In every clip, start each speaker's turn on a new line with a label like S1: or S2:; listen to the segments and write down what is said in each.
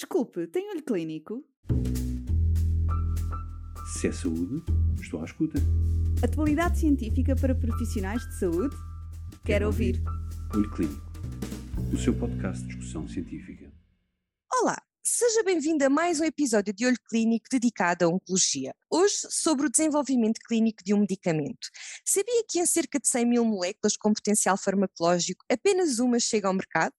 S1: Desculpe, tem olho clínico?
S2: Se é saúde, estou à escuta.
S1: Atualidade científica para profissionais de saúde? Quero ouvir.
S2: Olho Clínico, o seu podcast de discussão científica.
S3: Olá, seja bem-vindo a mais um episódio de Olho Clínico dedicado à oncologia. Hoje sobre o desenvolvimento clínico de um medicamento. Sabia que em cerca de 100 mil moléculas com potencial farmacológico apenas uma chega ao mercado?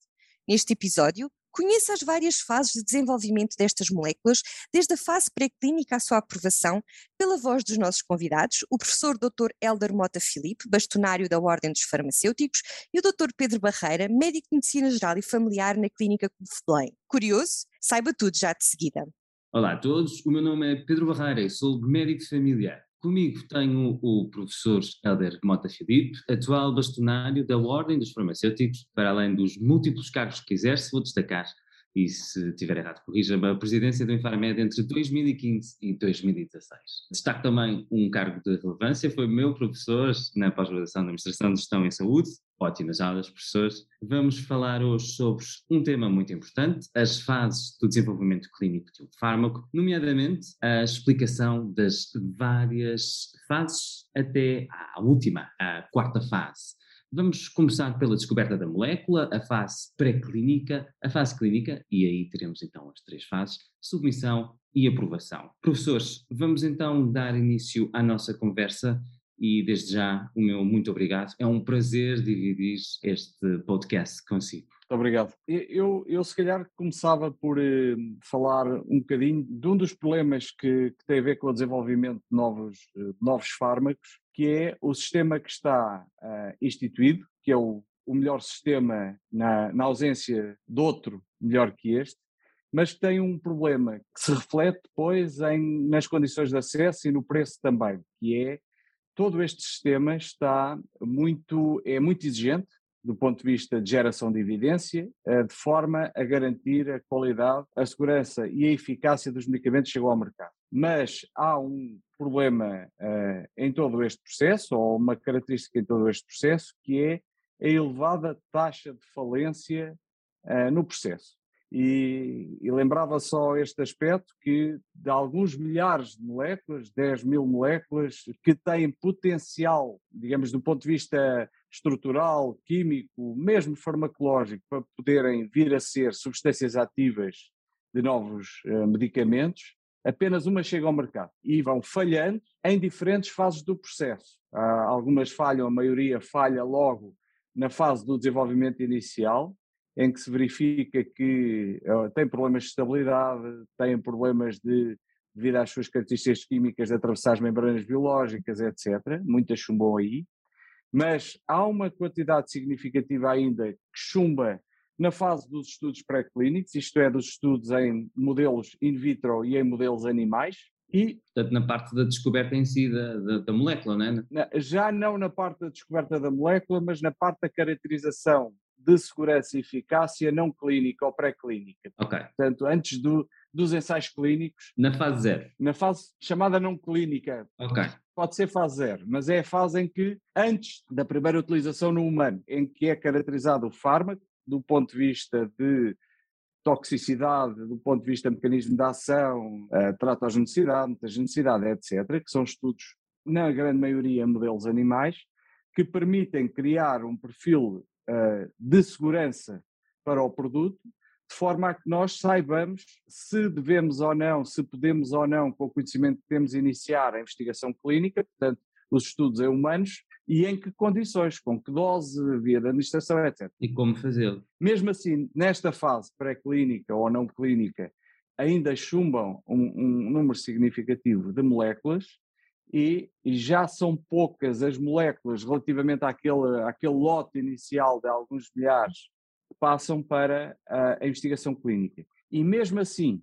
S3: Neste episódio, Conheça as várias fases de desenvolvimento destas moléculas, desde a fase pré-clínica à sua aprovação, pela voz dos nossos convidados, o professor Dr. Helder Mota Filipe, bastonário da Ordem dos Farmacêuticos, e o Dr. Pedro Barreira, médico de Medicina Geral e Familiar na Clínica Belém. Curioso? Saiba tudo já de seguida.
S4: Olá a todos, o meu nome é Pedro Barreira e sou médico familiar. Comigo tenho o professor Helder Mota Filipe, atual bastonário da Ordem dos Farmacêuticos, para além dos múltiplos cargos que exerce, vou destacar, e se tiver errado corrija-me, a presidência do Infarmed entre 2015 e 2016. Destaco também um cargo de relevância, foi meu professor na pós-graduação de Administração de Gestão em Saúde, Ótimas aulas, professores. Vamos falar hoje sobre um tema muito importante, as fases do desenvolvimento clínico de um fármaco, nomeadamente a explicação das várias fases até à última, a quarta fase. Vamos começar pela descoberta da molécula, a fase pré-clínica, a fase clínica, e aí teremos então as três fases: submissão e aprovação. Professores, vamos então dar início à nossa conversa e desde já o meu muito obrigado. É um prazer dividir este podcast consigo.
S5: Muito obrigado. Eu, eu se calhar começava por eh, falar um bocadinho de um dos problemas que, que, tem a ver com o desenvolvimento de novos, uh, novos fármacos, que é o sistema que está uh, instituído, que é o, o melhor sistema na, na ausência de outro melhor que este, mas tem um problema que se reflete depois em, nas condições de acesso e no preço também, que é todo este sistema está muito, é muito exigente do ponto de vista de geração de evidência, eh, de forma a garantir a qualidade, a segurança e a eficácia dos medicamentos que chegam ao mercado. Mas há um problema uh, em todo este processo, ou uma característica em todo este processo, que é a elevada taxa de falência uh, no processo. E, e, lembrava só este aspecto que de alguns milhares de moléculas, 10 mil moléculas, que têm potencial, digamos, do ponto de vista estrutural, químico, mesmo farmacológico, para poderem vir a ser substâncias ativas de novos uh, medicamentos, apenas uma chega ao mercado e vão falhando em diferentes fases do processo. Uh, algumas falham, a maioria falha logo na fase do desenvolvimento inicial, em que se verifica que uh, tem problemas de estabilidade, tem problemas de, devido às suas características químicas, de atravessar as membranas biológicas, etc. Muitas chumbam aí. Mas há uma quantidade significativa ainda que chumba na fase dos estudos pré-clínicos, isto é, dos estudos em modelos in vitro e em modelos animais.
S4: E, Portanto, na parte da descoberta em si da, da, da molécula, não
S5: é? Já não na parte da descoberta da molécula, mas na parte da caracterização de segurança e eficácia não clínica ou pré-clínica.
S4: Ok.
S5: Portanto, antes do, dos ensaios clínicos.
S4: Na fase zero.
S5: Na fase chamada não clínica.
S4: Ok.
S5: Pode ser fase zero, mas é a fase em que, antes da primeira utilização no humano, em que é caracterizado o fármaco, do ponto de vista de toxicidade, do ponto de vista de mecanismo de ação, uh, teratogenicidade, mutagenicidade, etc., que são estudos, na grande maioria, modelos animais, que permitem criar um perfil uh, de segurança para o produto, de forma a que nós saibamos se devemos ou não, se podemos ou não, com o conhecimento que temos, iniciar a investigação clínica, portanto, os estudos em humanos, e em que condições, com que dose, via de administração, etc.
S4: E como fazê-lo.
S5: Mesmo assim, nesta fase pré-clínica ou não clínica, ainda chumbam um, um número significativo de moléculas, e, já são poucas as moléculas relativamente àquele, àquele lote inicial de alguns milhares que passam para a, a investigação clínica. E mesmo assim,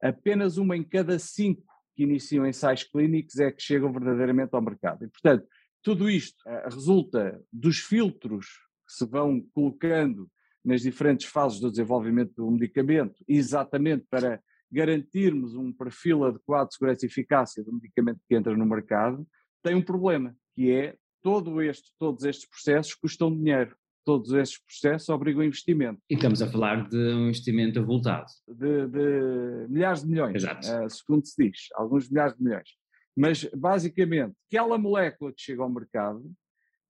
S5: apenas uma em cada cinco que iniciam ensaios clínicos é que chegam verdadeiramente ao mercado. E, portanto, tudo isto uh, resulta dos filtros que se vão colocando nas diferentes fases do desenvolvimento do medicamento, exatamente para garantirmos um perfil adequado de segurança e eficácia do medicamento que entra no mercado, tem um problema, que é todo este, todos estes processos custam dinheiro. todos esses processos obrigam investimento.
S4: E estamos a falar de um investimento avultado.
S5: De, de milhares de milhões,
S4: Exato.
S5: segundo se diz, alguns milhares de milhões. Mas, basicamente, aquela molécula que chega ao mercado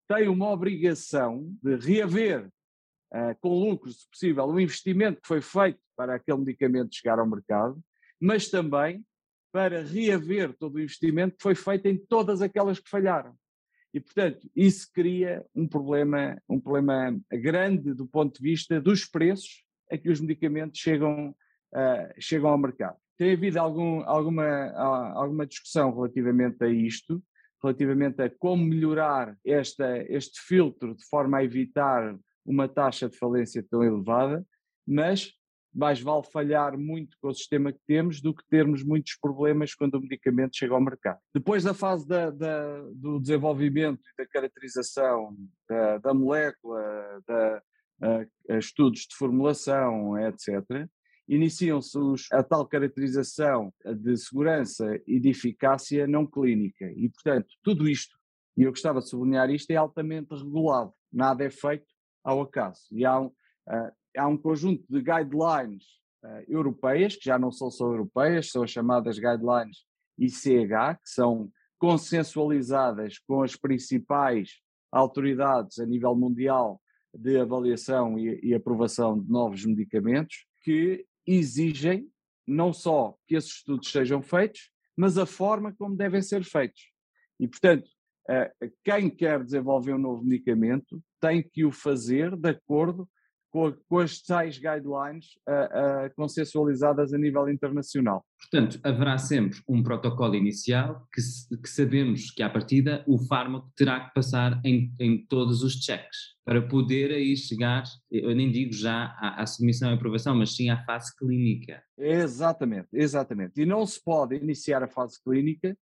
S5: tem uma obrigação de reaver, uh, com lucros, se possível, o investimento que foi feito para aquele medicamento chegar ao mercado, mas também para reaver todo o investimento que foi feito em todas aquelas que falharam. E, portanto, isso cria um problema, um problema grande do ponto de vista dos preços a que os medicamentos chegam, uh, chegam ao mercado. Tem havido algum, alguma, alguma discussão relativamente a isto, relativamente a como melhorar esta, este filtro de forma a evitar uma taxa de falência tão elevada, mas mais vale falhar muito com o sistema que temos do que termos muitos problemas quando o medicamento chega ao mercado. Depois da fase da, da, do desenvolvimento e da caracterização da, da molécula, da, a, a estudos de formulação, etc., iniciam-se a tal caracterização de segurança e de eficácia não clínica. E, portanto, tudo isto, e eu gostava de sublinhar isto, é altamente regulado. Nada é feito ao acaso. E há um, uh, há um conjunto de guidelines uh, europeias, que já não são só europeias, são as chamadas guidelines ICH, que são consensualizadas com as principais autoridades a nível mundial de avaliação e, e aprovação de novos medicamentos, que exigem não só que esses estudos sejam feitos, mas a forma como devem ser feitos. E, portanto, quem quer desenvolver um novo medicamento tem que o fazer de acordo com, com as tais guidelines uh, uh, consensualizadas a nível internacional.
S4: Portanto, haverá sempre um protocolo inicial que, que, sabemos que, à partida, o fármaco terá que passar em, em todos os checks para poder aí chegar, eu nem digo já à, à submissão e aprovação, mas sim à fase clínica.
S5: Exatamente, exatamente. E não se pode iniciar a fase clínica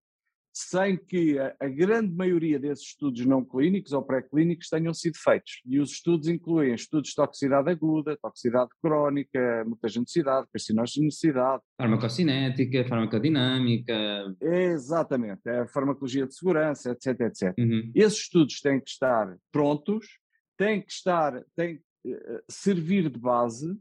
S5: sem que a, a, grande maioria desses estudos não clínicos ou pré-clínicos tenham sido feitos. E os estudos incluem estudos de toxicidade aguda, toxicidade crónica, mutagenicidade, carcinogenicidade.
S4: Farmacocinética, farmacodinâmica.
S5: Exatamente, a farmacologia de segurança, etc, etc.
S4: Uhum.
S5: Esses estudos têm que estar prontos, têm que estar, têm que uh, servir de base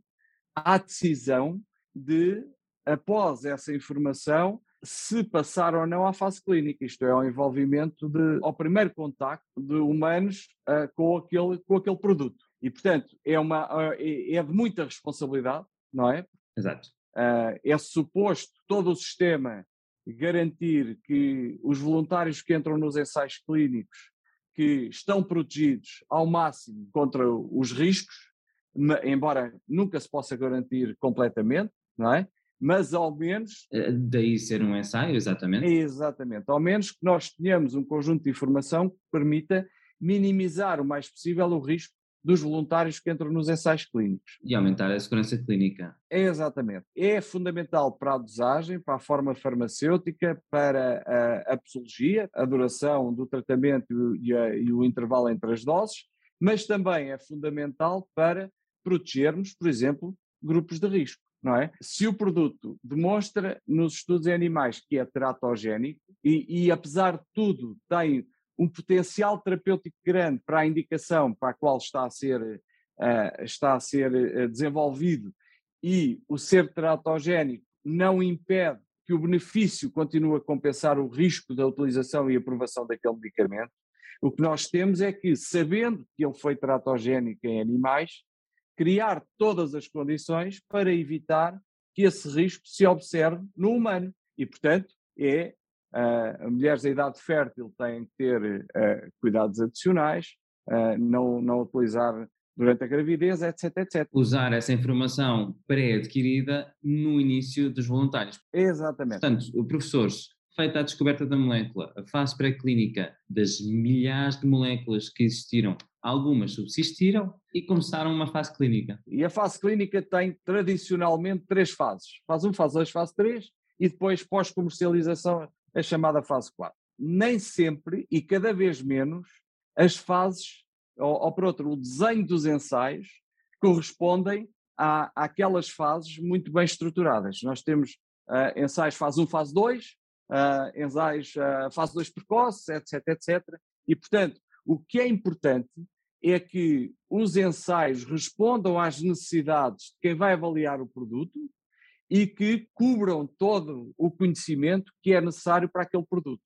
S5: à decisão de, após essa informação, se passar ou não à fase clínica, isto é, ao envolvimento de, ao primeiro contacto de humanos uh, com, aquele, com aquele produto. E, portanto, é, uma, uh, é de muita responsabilidade, não é?
S4: Exato.
S5: Uh, é suposto todo o sistema garantir que os voluntários que entram nos ensaios clínicos que estão protegidos ao máximo contra os riscos, embora nunca se possa garantir completamente, não é? Mas ao menos.
S4: Eh, daí ser um ensaio, exatamente.
S5: Exatamente. Ao menos que nós tenhamos um conjunto de informação que permita minimizar o mais possível o risco dos voluntários que entram nos ensaios clínicos.
S4: E aumentar a segurança clínica.
S5: exatamente. É fundamental para a dosagem, para a forma farmacêutica, para a, a posologia, a duração do tratamento e, a, e o intervalo entre as doses, mas também é fundamental para protegermos, por exemplo, grupos de risco não é? Se o produto demonstra nos estudos em animais que é teratogénico e, e apesar de tudo tem um potencial terapêutico grande para a indicação para a qual está a ser, uh, está a ser uh, desenvolvido e o ser teratogénico não impede que o benefício continue a compensar o risco da utilização e aprovação daquele medicamento, o que nós temos é que, sabendo que ele foi teratogénico em animais, criar todas as condições para evitar que esse risco se observe no humano. E, portanto, é uh, mulheres da idade fértil têm que ter uh, cuidados adicionais, uh, não, não utilizar durante a gravidez, etc, etc.
S4: Usar essa informação pré-adquirida no início dos voluntários.
S5: Exatamente.
S4: Portanto, professores, feita a descoberta da molécula, a fase pré-clínica das milhares de moléculas que existiram, algumas subsistiram e começaram uma fase clínica.
S5: E a fase clínica tem tradicionalmente três fases: fase 1, fase 2, fase 3 e depois pós-comercialização, a chamada fase 4. Nem sempre e cada vez menos as fases, ou, ou por outro, o desenho dos ensaios correspondem à, àquelas fases muito bem estruturadas. Nós temos uh, ensaios fase 1, fase 2, uh, ensaios uh, fase 2 precoce, etc, etc. E, portanto, o que é importante é que os ensaios respondam às necessidades de quem vai avaliar o produto e que cubram todo o conhecimento que é necessário para aquele produto.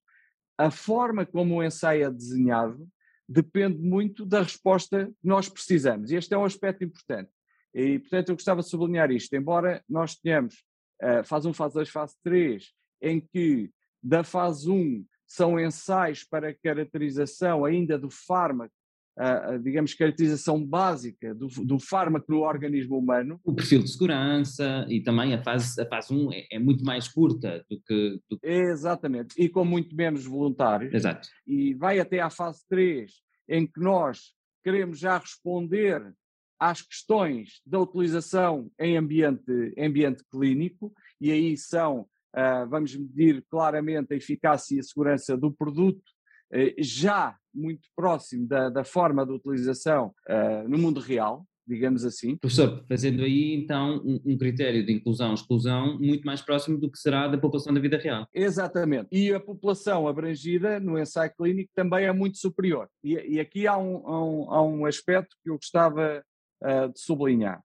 S5: A forma como o ensaio é desenhado depende muito da resposta que nós precisamos. Este é um aspecto importante. E, portanto, eu gostava de sublinhar isto. Embora nós tenhamos uh, fase 1, fase 2, fase 3, em que da fase 1 são ensaios para caracterização ainda do fármaco a, digamos, caracterização básica do, do, fármaco no organismo humano.
S4: O perfil de segurança e também a fase, a fase 1 é, é muito mais curta do que, do
S5: Exatamente, e com muito menos voluntários.
S4: Exato.
S5: E vai até à fase 3, em que nós queremos já responder às questões da utilização em ambiente, ambiente clínico, e aí são, uh, vamos medir claramente a eficácia e a segurança do produto uh, já muito próximo da, da forma de utilização uh, no mundo real, digamos assim.
S4: Professor, fazendo aí então um, um critério de inclusão-exclusão muito mais próximo do que será da população da vida real.
S5: Exatamente. E a população abrangida no ensaio clínico também é muito superior. E, e aqui há um, há, um, há um, aspecto que eu gostava de sublinhar.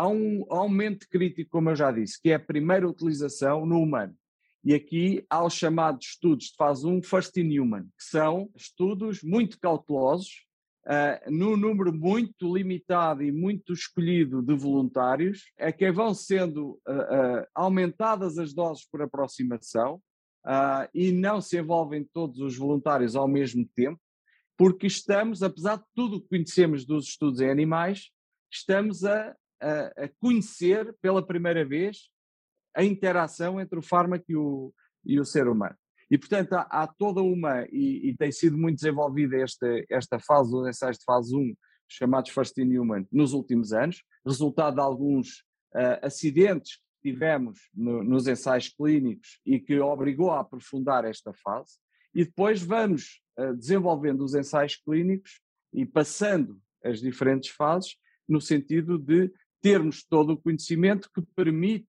S5: Há um, há um momento crítico, como eu já disse, que é a primeira utilização no humano. E aqui há os chamados estudos de fase 1 First in Human, que são estudos muito cautelosos, uh, num número muito limitado e muito escolhido de voluntários, a que vão sendo uh, uh, aumentadas as doses por aproximação e não se envolvem todos os voluntários ao mesmo tempo, porque estamos, apesar de tudo o que conhecemos dos estudos em animais, estamos a, a, a conhecer pela primeira vez a interação entre o fármaco e o, e o ser humano. E, portanto, há, há toda uma, e, e, tem sido muito desenvolvida esta, esta fase dos ensaios de fase 1, chamados First in Human, nos últimos anos, resultado de alguns uh, acidentes que tivemos no, nos ensaios clínicos e que obrigou a aprofundar esta fase. E depois vamos uh, desenvolvendo os ensaios clínicos e passando as diferentes fases, no sentido de termos todo o conhecimento que permite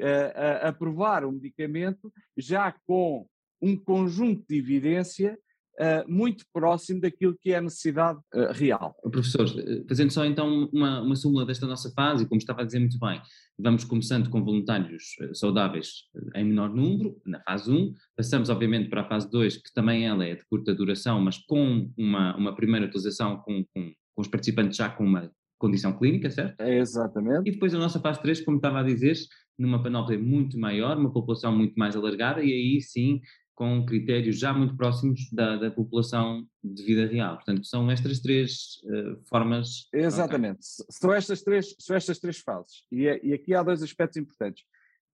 S5: uh, aprovar o medicamento já com um conjunto de evidência uh, muito próximo daquilo que é a necessidade uh, real.
S4: Professor, fazendo só então uma, uma súmula desta nossa fase, como estava a dizer muito bem, vamos começando com voluntários saudáveis em menor número, na fase 1, passamos obviamente para a fase 2, que também ela é de curta duração, mas com uma, uma primeira utilização com, com, com os participantes já com uma condição clínica, certo?
S5: É exatamente.
S4: E depois a nossa fase 3, como estava a dizer, numa panóplia muito maior, uma população muito mais alargada e aí sim com critérios já muito próximos da, da população de vida real. Portanto, são estas três uh, formas.
S5: Exatamente, okay. são, estas três, são estas três fases. E, é, e aqui há dois aspectos importantes.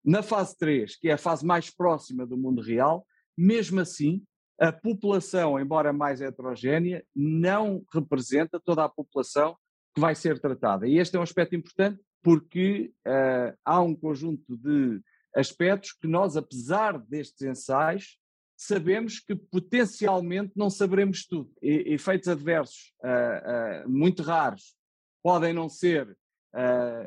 S5: Na fase 3, que é a fase mais próxima do mundo real, mesmo assim, a população, embora mais heterogénea, não representa toda a população que vai ser tratada. E este é um aspecto importante porque uh, há um conjunto de aspectos que nós, apesar destes ensaios, sabemos que potencialmente não saberemos tudo. E, efeitos adversos uh, uh, muito raros podem não ser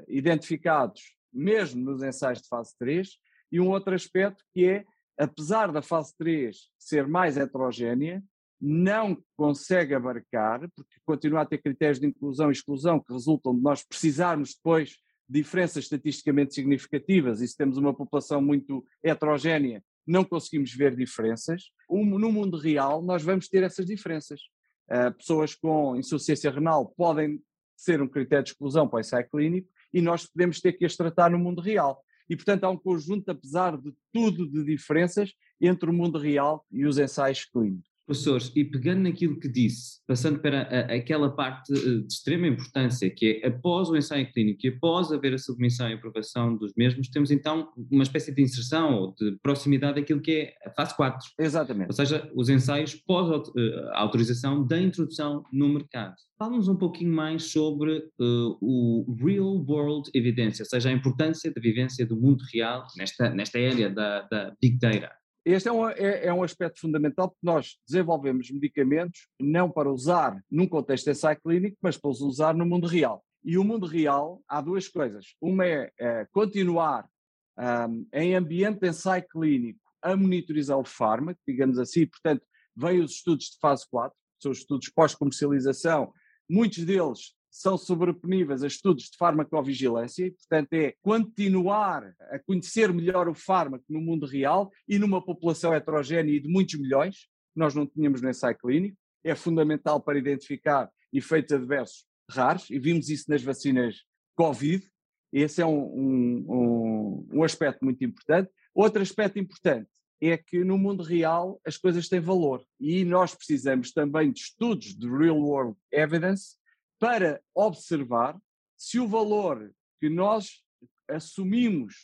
S5: identificados mesmo nos ensaios de fase 3, e um outro aspecto que é, apesar da fase 3 ser mais heterogénea, não consegue abarcar, porque continua a ter critérios de inclusão e exclusão que resultam de nós precisarmos depois de diferenças estatisticamente significativas, e se temos uma população muito heterogénea, não conseguimos ver diferenças. No mundo real, nós vamos ter essas diferenças. Uh, pessoas com insuficiência renal podem ser um critério de exclusão para o ensaio clínico e nós podemos ter que as tratar no mundo real. E, portanto, há um conjunto, apesar de tudo, de diferenças entre o mundo real e os ensaios clínicos.
S4: Professores, e pegando naquilo que disse, passando para a, aquela parte eh, de extrema importância, que é após o ensaio clínico e após haver a submissão e aprovação dos mesmos, temos então uma espécie de inserção ou de proximidade daquilo que é a fase 4.
S5: Exatamente.
S4: Ou seja, os ensaios pós eh, autorização da introdução no mercado. Fala-nos um pouquinho mais sobre uh, o real world evidence, ou seja, a importância da vivência do mundo real nesta, nesta área da, da Big Data.
S5: Este é um, é, é um aspecto fundamental porque nós desenvolvemos medicamentos não para usar num contexto de ensaio clínico, mas para os usar no mundo real. E o mundo real, há duas coisas. Uma é, é continuar um, em ambiente de ensaio clínico a monitorizar o fármaco, digamos assim, portanto, vêm os estudos de fase 4, são os estudos pós-comercialização, muitos deles são sobreponíveis a estudos de farmacovigilância e, portanto, é continuar a conhecer melhor o fármaco no mundo real e numa população heterogénea e de muitos milhões, nós não tínhamos no ensaio clínico, é fundamental para identificar efeitos adversos raros, e vimos isso nas vacinas Covid, esse é um, um, um aspecto muito importante. Outro aspecto importante é que no mundo real as coisas têm valor e nós precisamos também de estudos de real world evidence para observar se o valor que nós assumimos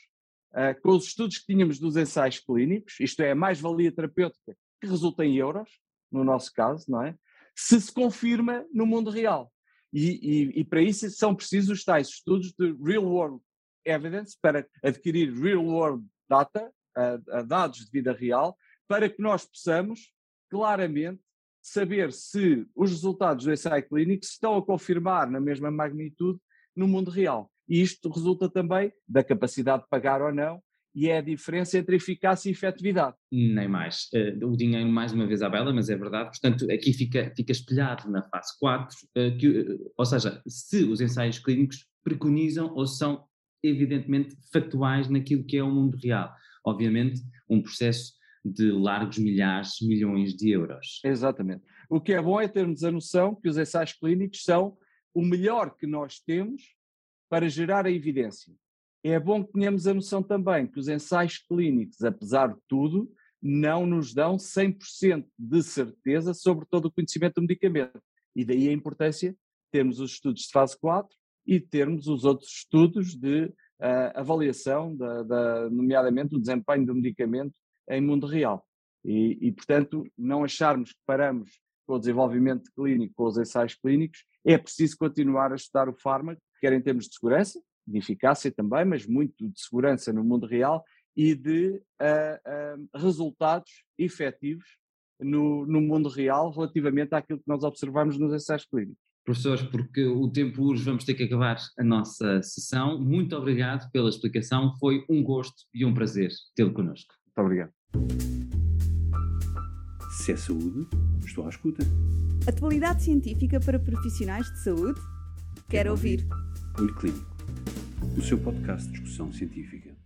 S5: uh, com os estudos que tínhamos dos ensaios clínicos, isto é, a mais-valia terapêutica que resulta em euros, no nosso caso, não é? Se se confirma no mundo real. E, e, e para isso são precisos tais estudos de real world evidence para adquirir real world data, uh, dados de vida real, para que nós possamos claramente saber se os resultados do ensaio clínico se estão a confirmar na mesma magnitude no mundo real. E isto resulta também da capacidade de pagar ou não, e é a diferença entre eficácia e efetividade.
S4: Nem mais. Uh, o dinheiro, mais uma vez, à bela, mas é verdade. Portanto, aqui fica, fica espelhado na fase 4, uh, que, uh, ou seja, se os ensaios clínicos preconizam ou são evidentemente factuais naquilo que é o mundo real. Obviamente, um processo de largos milhares, milhões de euros.
S5: Exatamente. O que é bom é termos a noção que os ensaios clínicos são o melhor que nós temos para gerar a evidência. É bom que tenhamos a noção também que os ensaios clínicos, apesar de tudo, não nos dão 100% de certeza sobre todo o conhecimento do medicamento. E daí a importância de termos os estudos de fase 4 e termos os outros estudos de uh, avaliação, da, da, nomeadamente o desempenho do medicamento em mundo real. E, e, portanto, não acharmos que paramos com o desenvolvimento clínico, com os ensaios clínicos, é preciso continuar a estudar o fármaco, quer em termos de segurança, de eficácia também, mas muito de segurança no mundo real e de uh, uh, resultados efetivos no, no mundo real relativamente àquilo que nós observamos nos ensaios clínicos.
S4: Professores, porque o tempo urge, vamos ter que acabar a nossa sessão. Muito obrigado pela explicação, foi um gosto e um prazer tê-lo connosco.
S5: Muito obrigado.
S2: Se é saúde, estou à escuta.
S1: Atualidade científica para profissionais de saúde? Quero ouvir.
S2: Olho Clínico, o seu podcast de discussão científica.